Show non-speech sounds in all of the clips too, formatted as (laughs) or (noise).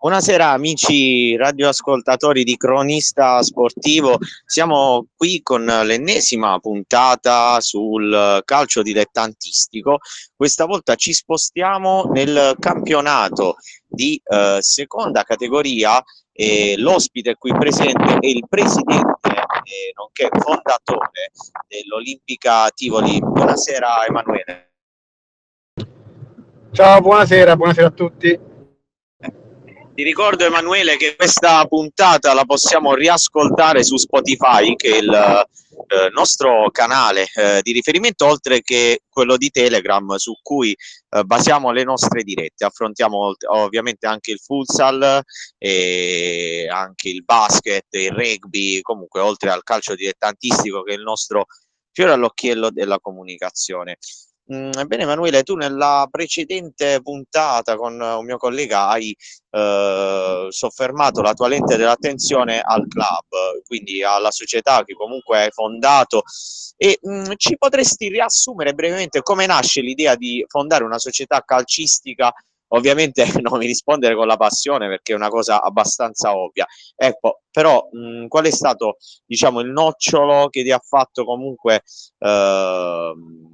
Buonasera amici radioascoltatori di Cronista Sportivo, siamo qui con l'ennesima puntata sul calcio dilettantistico, questa volta ci spostiamo nel campionato di eh, seconda categoria e l'ospite qui presente è il presidente eh, nonché fondatore dell'Olimpica Tivoli. Buonasera Emanuele. Ciao, buonasera, buonasera a tutti. Ti ricordo Emanuele che questa puntata la possiamo riascoltare su Spotify, che è il eh, nostro canale eh, di riferimento, oltre che quello di Telegram su cui eh, basiamo le nostre dirette. Affrontiamo ovviamente anche il futsal e anche il basket, il rugby, comunque oltre al calcio dilettantistico che è il nostro fiore all'occhiello della comunicazione. Mm, ebbene Emanuele, tu nella precedente puntata con un mio collega hai eh, soffermato la tua lente dell'attenzione al club, quindi alla società che comunque hai fondato. E mh, mm, ci potresti riassumere brevemente come nasce l'idea di fondare una società calcistica Ovviamente (laughs) non mi rispondere con la passione perché è una cosa abbastanza ovvia. Ecco, però mh, qual è stato, diciamo, il nocciolo che ti ha fatto comunque eh,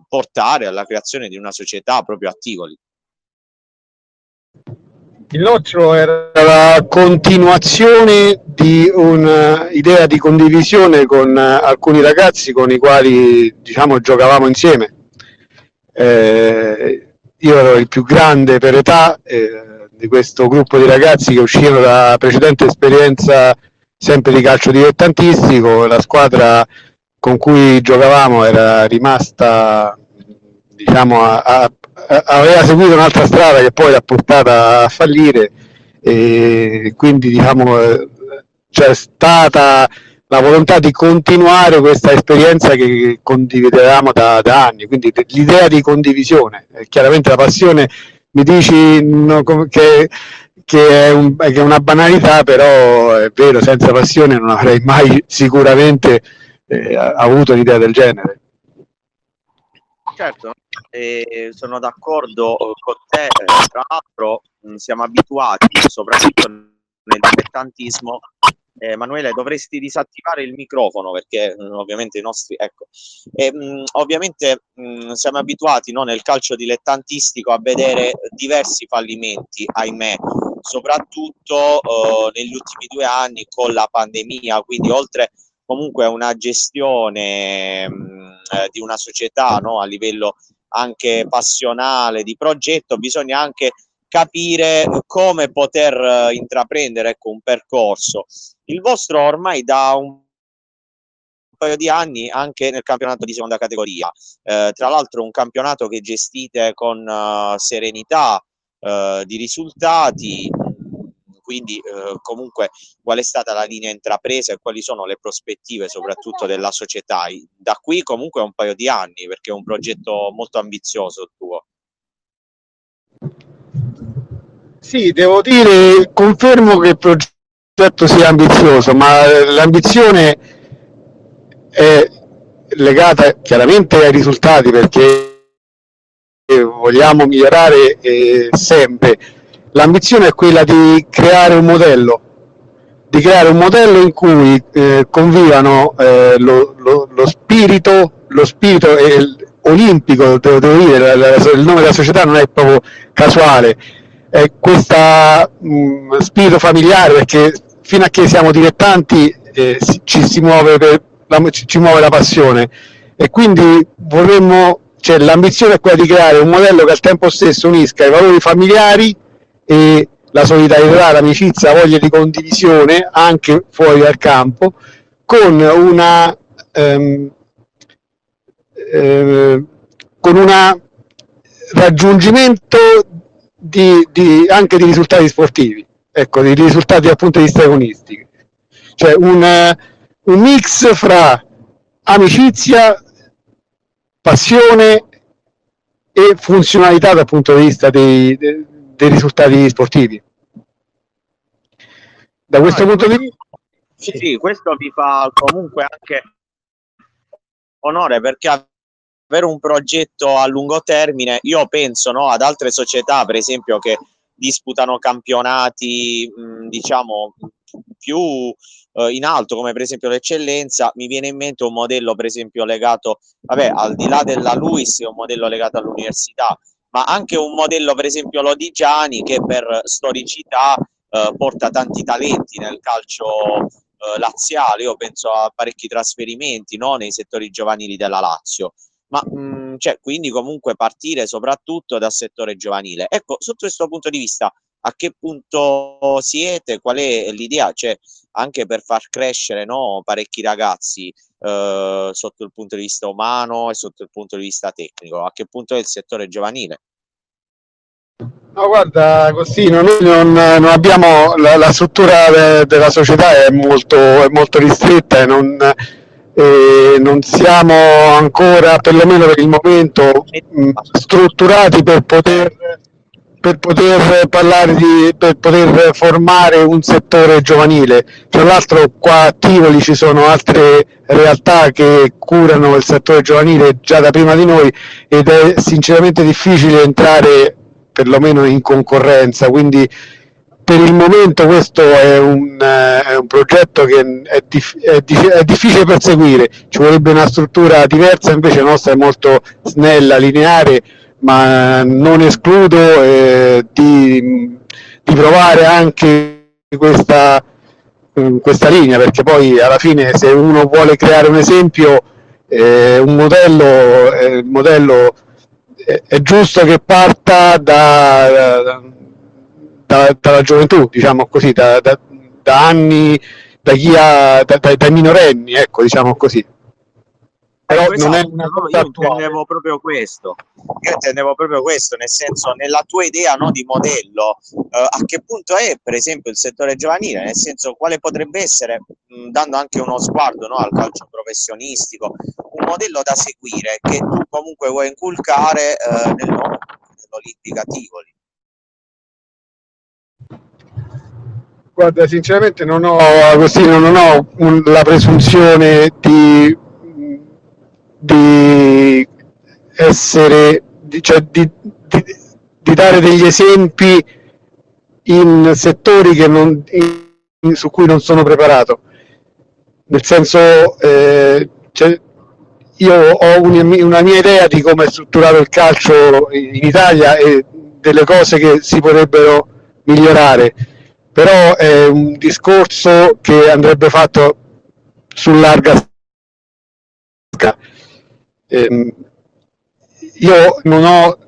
portare alla creazione di una società proprio a Tivoli? Il nocciolo era la continuazione di un'idea di condivisione con alcuni ragazzi con i quali diciamo giocavamo insieme. Eh, io ero il più grande per età eh, di questo gruppo di ragazzi che uscivano dalla precedente esperienza sempre di calcio dilettantistico, la squadra con cui giocavamo era rimasta, diciamo, a, a, a, aveva seguito un'altra strada che poi l'ha portata a fallire. E quindi diciamo c'è stata la volontà di continuare questa esperienza che condividevamo da, da anni, quindi l'idea di condivisione, chiaramente la passione mi dici no, che, che, è un, che, è una banalità, però è vero, senza passione non avrei mai sicuramente eh, avuto un'idea del genere. Certo, eh, sono d'accordo con te, tra l'altro siamo abituati, soprattutto nel dilettantismo, eh, Emanuele, dovresti disattivare il microfono perché mm, ovviamente i nostri, ecco, e, mh, mm, ovviamente mh, mm, siamo abituati no, nel calcio dilettantistico a vedere diversi fallimenti, ahimè, soprattutto uh, negli ultimi due anni con la pandemia, quindi oltre comunque a una gestione eh, di una società no, a livello anche passionale, di progetto, bisogna anche capire come poter uh, intraprendere ecco, un percorso. Il vostro ormai da un paio di anni anche nel campionato di seconda categoria. Eh, tra l'altro un campionato che gestite con uh, serenità uh, di risultati, quindi uh, comunque qual è stata la linea intrapresa e quali sono le prospettive soprattutto della società. Da qui comunque un paio di anni perché è un progetto molto ambizioso il tuo. Sì, devo dire, confermo che il progetto sia ambizioso, ma l'ambizione è legata chiaramente ai risultati perché vogliamo migliorare eh, sempre. L'ambizione è quella di creare un modello, di creare un modello in cui eh, convivano eh, lo, lo, lo, spirito, lo spirito olimpico, devo, devo dire, la, la, il nome della società non è proprio casuale, eh, questo spirito familiare perché fino a che siamo dilettanti eh, ci, si muove per, la, ci muove la passione. E quindi vorremmo, cioè, l'ambizione è quella di creare un modello che al tempo stesso unisca i valori familiari e la solidarietà, l'amicizia, la voglia di condivisione anche fuori dal campo con una ehm, eh, con un raggiungimento di, di, anche di risultati sportivi, ecco, di risultati dal punto di vista agonistico. Cioè un, un mix fra amicizia, passione e funzionalità dal punto di vista dei, dei, dei risultati sportivi. Da questo no, punto di vista... Sì, sì, questo vi fa comunque anche onore perché avere un progetto a lungo termine, io penso no, ad altre società, per esempio, che disputano campionati, mh, diciamo, più eh, in alto, come per esempio l'eccellenza, mi viene in mente un modello, per esempio, legato, vabbè, al di là della Luis, un modello legato all'università, ma anche un modello, per esempio, Lodigiani, che per storicità eh, porta tanti talenti nel calcio eh, laziale. Io penso a parecchi trasferimenti no? nei settori giovanili della Lazio. Ma mh, mm, cioè, quindi comunque partire soprattutto dal settore giovanile. Ecco, sotto questo punto di vista, a che punto siete? Qual è l'idea? Cioè, anche per far crescere no, parecchi ragazzi eh, sotto il punto di vista umano e sotto il punto di vista tecnico. A che punto è il settore giovanile? No, guarda, Agostino, noi non, non abbiamo la, la struttura de, della società è molto, è molto ristretta e non, eh, non, siamo ancora, perlomeno per il momento, mh, strutturati per poter, per poter parlare di, per poter formare un settore giovanile. Tra l'altro qua a Tivoli ci sono altre realtà che curano il settore giovanile già da prima di noi ed è sinceramente difficile entrare perlomeno in concorrenza, quindi per il momento questo è un, eh, è un progetto che è, dif- è, dif- è, difficile perseguire, ci vorrebbe una struttura diversa, invece la nostra è molto snella, lineare, ma non escludo eh, di, di, provare anche questa, mm, questa, linea, perché poi alla fine se uno vuole creare un esempio, eh, un modello, eh, modello è giusto che parta da, da, dalla gioventù, diciamo così, da, da, da anni, da chi ha, dai minorenni, ecco, diciamo così. Però esatto, non è una cosa io intendevo proprio questo, io intendevo proprio questo, nel senso, nella tua idea no, di modello, eh, a che punto è per esempio il settore giovanile, nel senso quale potrebbe essere, mh, dando anche uno sguardo no, al calcio professionistico, un modello da seguire che tu comunque vuoi inculcare eh, nel nome dell'Olimpica Tivoli. Guarda, sinceramente non ho, Agostino, non ho un, la presunzione di di essere, di, cioè di, di, dare degli esempi in settori non, in, su cui non sono preparato. Nel senso, eh, cioè, io ho una, una mia idea di come è strutturato il calcio in Italia e delle cose che si potrebbero migliorare, però è un discorso che andrebbe fatto su larga scala ehm, io non ho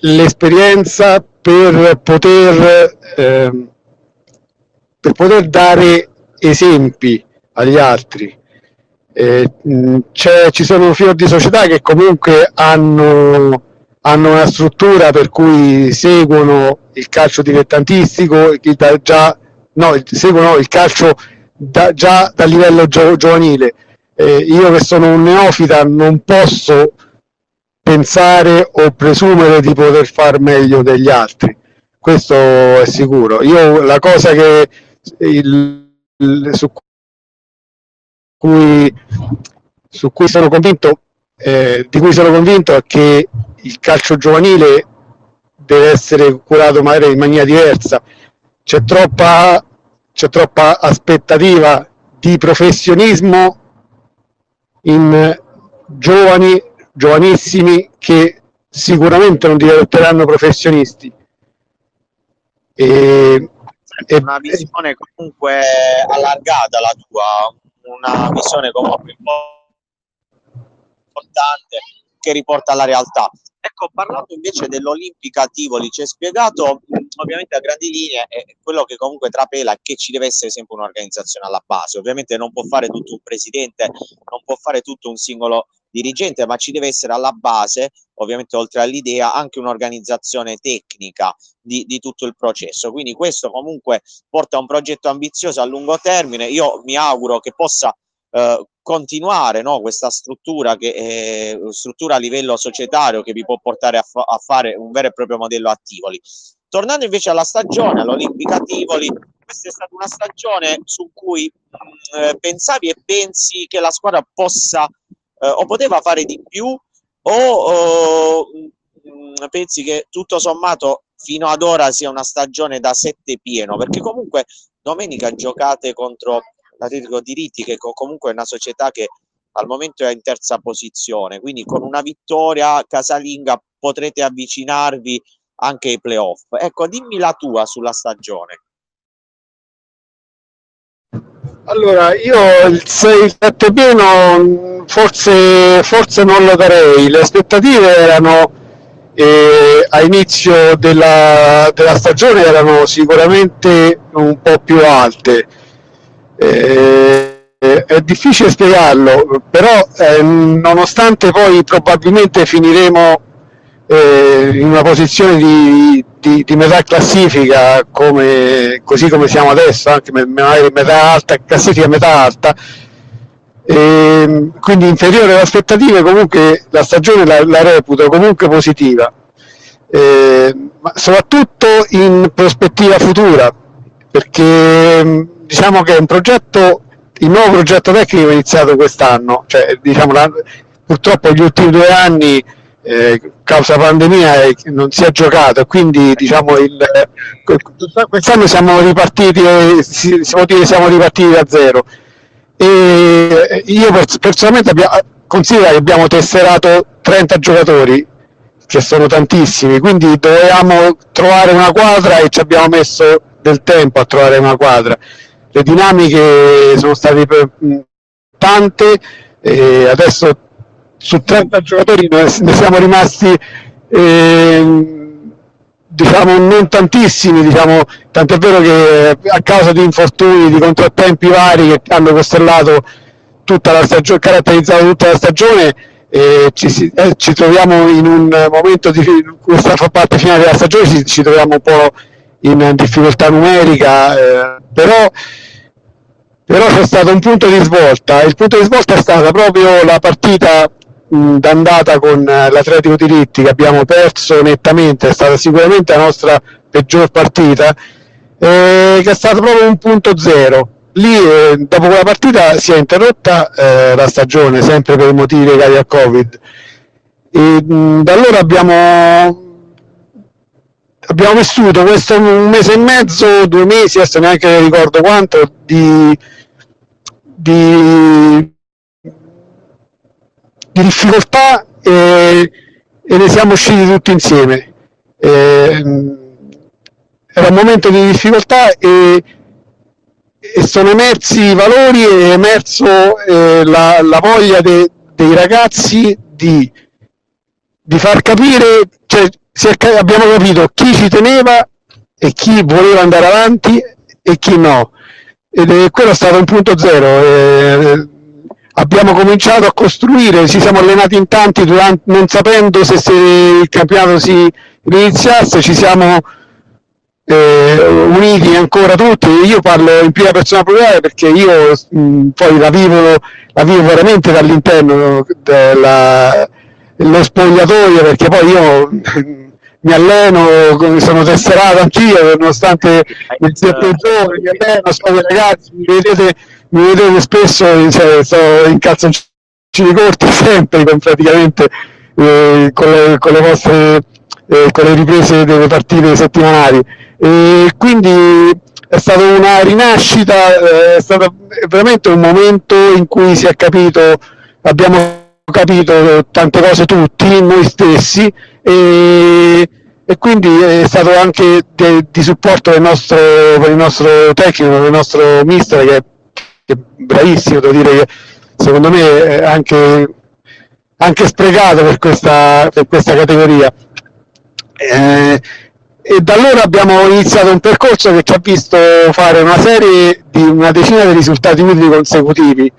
l'esperienza per poter, ehm, per poter dare esempi agli altri. Eh, ci sono fior di società che comunque hanno, hanno, una struttura per cui seguono il calcio dilettantistico, già, no, seguono il calcio da, già dal livello gio, giovanile eh, io che sono un neofita non posso pensare o presumere di poter far meglio degli altri, questo è sicuro. Io la cosa che il, il, su, cui, su cui sono convinto, eh, di cui sono convinto è che il calcio giovanile deve essere curato magari in maniera diversa. C'è troppa, c'è troppa aspettativa di professionismo in giovani, giovanissimi che sicuramente non diventeranno professionisti. E, una visione comunque allargata la tua, una visione comunque importante che riporta alla realtà. Ecco, parlando invece dell'Olimpica Tivoli, ci hai spiegato ovviamente a grandi linee eh, quello che comunque trapela è che ci deve essere sempre un'organizzazione alla base. Ovviamente non può fare tutto un presidente, non può fare tutto un singolo dirigente, ma ci deve essere alla base, ovviamente oltre all'idea, anche un'organizzazione tecnica di, di, tutto il processo. Quindi questo comunque porta a un progetto ambizioso a lungo termine. Io mi auguro che possa eh, continuare no, questa struttura, che, eh, struttura a livello societario che vi può portare a, fa- a, fare un vero e proprio modello a Tivoli. Tornando invece alla stagione, all'Olimpica Tivoli, questa è stata una stagione su cui mh, mm, eh, pensavi e pensi che la squadra possa eh, o poteva fare di più o, o mh, pensi che tutto sommato fino ad ora sia una stagione da sette pieno? Perché comunque domenica giocate contro l'Atletico di Ritti, che comunque è una società che al momento è in terza posizione, quindi con una vittoria casalinga potrete avvicinarvi anche ai playoff. Ecco, dimmi la tua sulla stagione. Allora, io il 6-7 pieno forse, forse non lo darei, le aspettative erano eh, a inizio della, della, stagione erano sicuramente un po' più alte. Eh, è difficile spiegarlo, però eh, nonostante poi probabilmente finiremo eh, in una posizione di, di, di, metà classifica, come, così come siamo adesso, anche magari metà alta, classifica metà alta, e, quindi inferiore alle aspettative, comunque la stagione la, la reputo comunque positiva, eh, ma soprattutto in prospettiva futura, perché diciamo che è un progetto il nuovo progetto tecnico è iniziato quest'anno, cioè, diciamo, la, purtroppo gli ultimi due anni eh, causa pandemia eh, non si è giocato quindi diciamo il, quest'anno siamo ripartiti si, si dire siamo ripartiti da zero. E io personalmente considero che abbiamo tesserato 30 giocatori che sono tantissimi quindi dovevamo trovare una quadra e ci abbiamo messo del tempo a trovare una quadra le dinamiche sono state tante adesso su 30 giocatori ne siamo rimasti eh, diciamo non tantissimi diciamo, tant'è vero che a causa di infortuni di contrattempi vari che hanno costellato tutta la stagione caratterizzato tutta la stagione eh, ci, eh, ci, troviamo in un momento di questa parte finale della stagione ci, ci troviamo un po' in difficoltà numerica eh, però però c'è stato un punto di svolta il punto di svolta è stata proprio la partita d'andata con eh, l'Atletico di Ritti che abbiamo perso nettamente, è stata sicuramente la nostra peggior partita, eh, che è stato proprio un punto zero. Lì eh, dopo quella partita si è interrotta eh, la stagione, sempre per motivi legati al Covid. E, mh, da allora abbiamo, abbiamo vissuto questo un mese e mezzo, due mesi, adesso neanche ricordo quanto, di, di di difficoltà e, e, ne siamo usciti tutti insieme. Eh, era un momento di difficoltà e, e sono emersi i valori e è emerso eh, la, la, voglia de, dei ragazzi di, di far capire, cioè, è, abbiamo capito chi ci teneva e chi voleva andare avanti e chi no. Ed è, quello è stato un punto zero. Eh, abbiamo cominciato a costruire, ci siamo allenati in tanti durante, non sapendo se, se, il campionato si iniziasse, ci siamo eh, uniti ancora tutti, io parlo in prima persona plurale perché io mh, poi la vivo, la vivo veramente dall'interno dello spogliatoio perché poi io (laughs) mi alleno, sono tesserato anch'io nonostante non sia più giovane, mi alleno, sono ragazzi, mi vedete mi vedete spesso cioè, sto in calzoncini corti (laughs) sempre con praticamente eh, con, le, con, le, vostre eh, con le riprese delle partite settimanali. E quindi è stata una rinascita eh, è stato veramente un momento in cui si è capito abbiamo capito tante cose tutti noi stessi e, e quindi è stato anche de, di supporto del nostro, per il nostro tecnico, del nostro mister che che bravissimo, devo dire che secondo me è anche, anche sprecato per questa, per questa categoria. Eh, e da allora abbiamo iniziato un percorso che ci ha visto fare una serie di una decina di risultati utili consecutivi,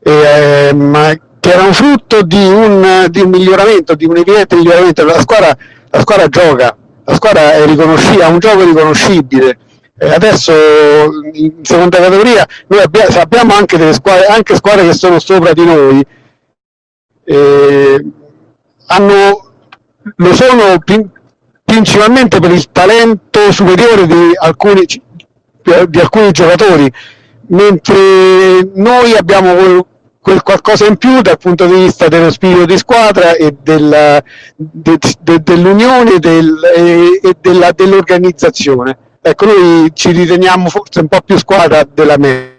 eh, ma che erano frutto di un, di un, miglioramento, di un evidente miglioramento. La squadra, la squadra gioca, la squadra ha un gioco riconoscibile eh, adesso in seconda categoria noi abbiamo, abbiamo anche delle squadre, anche squadre che sono sopra di noi, eh, hanno, lo sono principalmente per il talento superiore di alcuni, di alcuni giocatori, mentre noi abbiamo quel qualcosa in più dal punto di vista dello spirito di squadra e del, de, de, dell'unione del, e, e della, dell'organizzazione. Ecco, noi ci riteniamo forse un po' più squadra della media.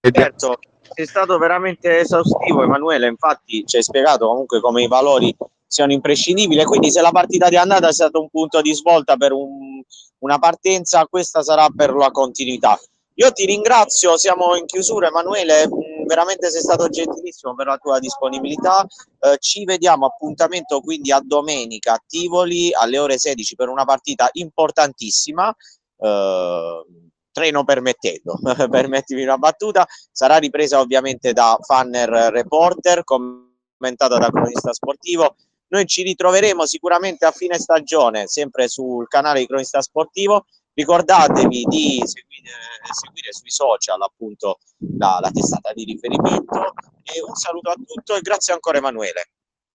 Certo, sei stato veramente esaustivo Emanuele, infatti ci hai spiegato comunque come i valori siano imprescindibili, quindi se la partita di andata è stato un punto di svolta per un, una partenza, questa sarà per la continuità. Io ti ringrazio, siamo in chiusura Emanuele, veramente sei stato gentilissimo per la tua disponibilità, eh, ci vediamo appuntamento quindi a domenica a Tivoli alle ore 16 per una partita importantissima, eh, treno permettendo, (laughs) permettimi una battuta, sarà ripresa ovviamente da Fanner Reporter, commentata da cronista sportivo, noi ci ritroveremo sicuramente a fine stagione, sempre sul canale di Cronista Sportivo. Ricordatevi di seguire, seguire sui social appunto la, la testata di riferimento e un saluto a tutti e grazie ancora Emanuele.